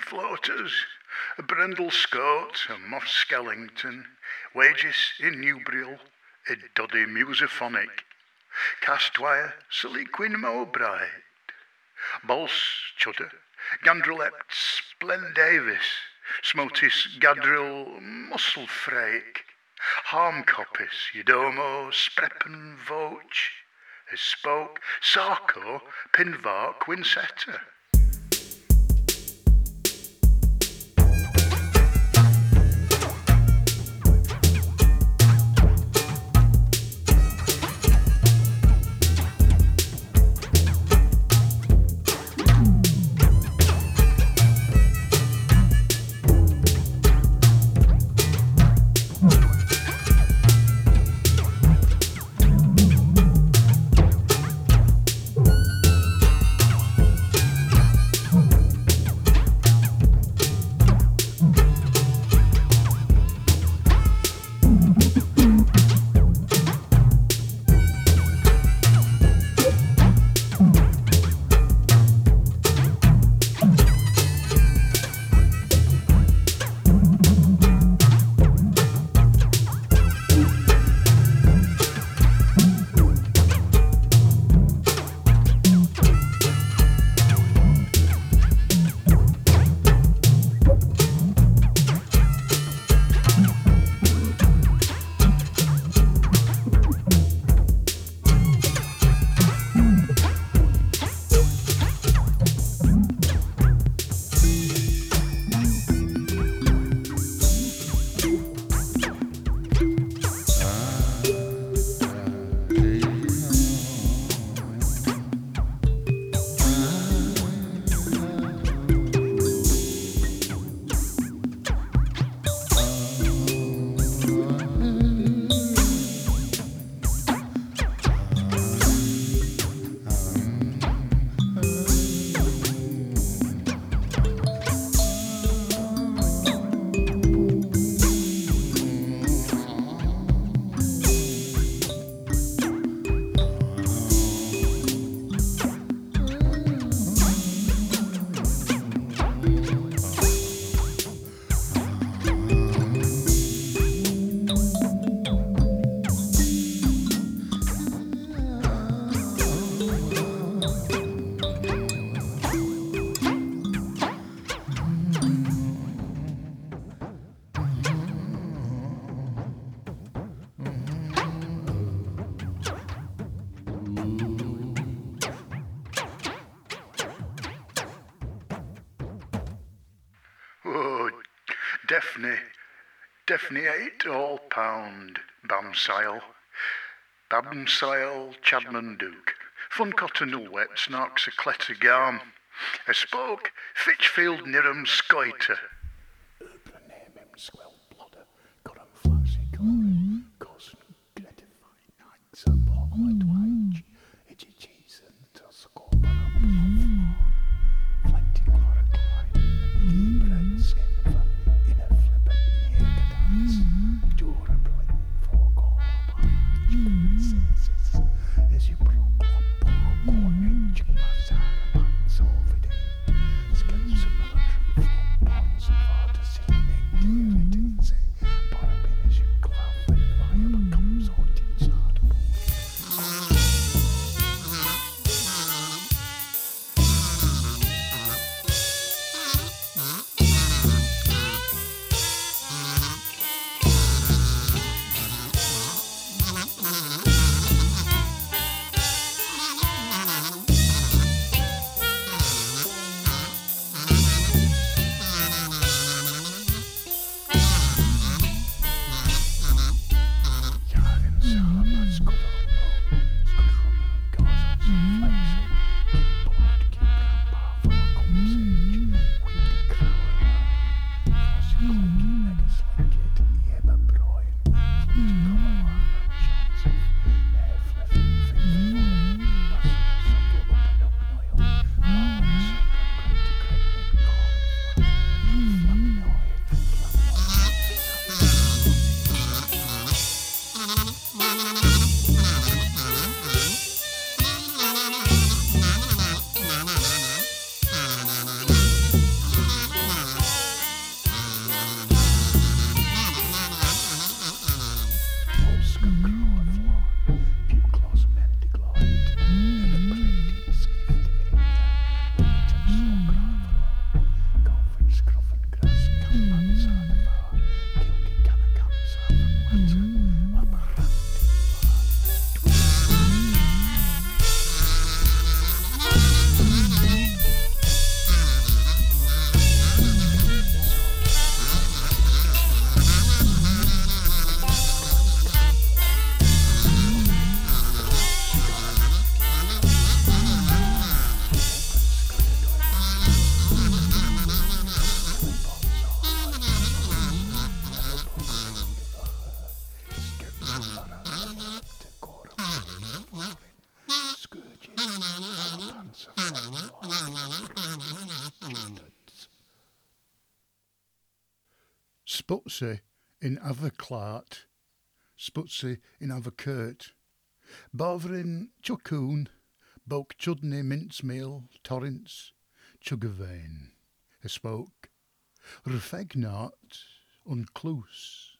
Floaters, a Brindle Scout, a Moss Skellington, wages in a Doddy Musophonic, Castwire, Seliquin Mowbray, Bols Chudder, Gandrilept Splen Davis, Smotis Gadril Harm Coppice, Yodomo Spreppen Voch, Spoke, Sarko, Pinvark, Winsetta. Daphne eight all pound, Bamsile, Bamsile, Chadman Duke, Fun Cotton Wet, Snarks a Clettergarm, a spoke, Fitchfield Nirham Scoiter. mm. like a sling kid, Emma Brown. Mm. Sputsy in Averclart, Sputsy in Avercurt, Boverin Chucoon, Boke Chudney Mincemeal, Torrance, Chugavain, Spoke, Rufegnart, Uncloose.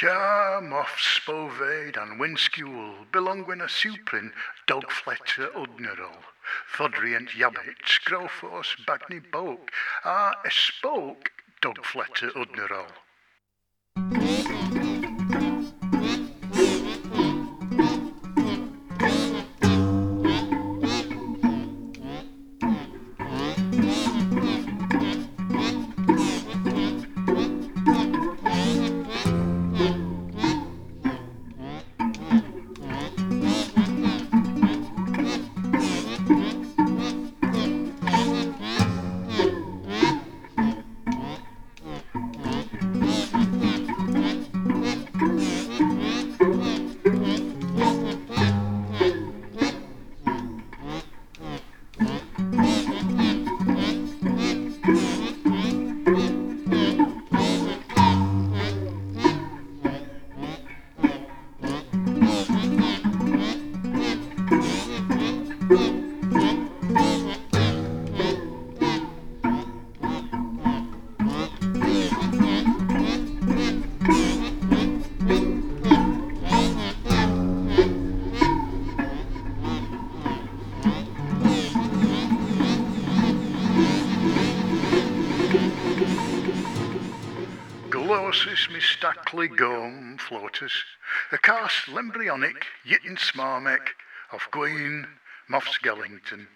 Carm off Spovade and Winskewel, belonging a suprin, dog fletcher udnerol, Fodrient yabbit, Grofos, Bagny Boke, a spoke, dog fletcher udnerol. Glossus mistakli gom floaters, a cast limbrionic, yet of green. Moff Skellington.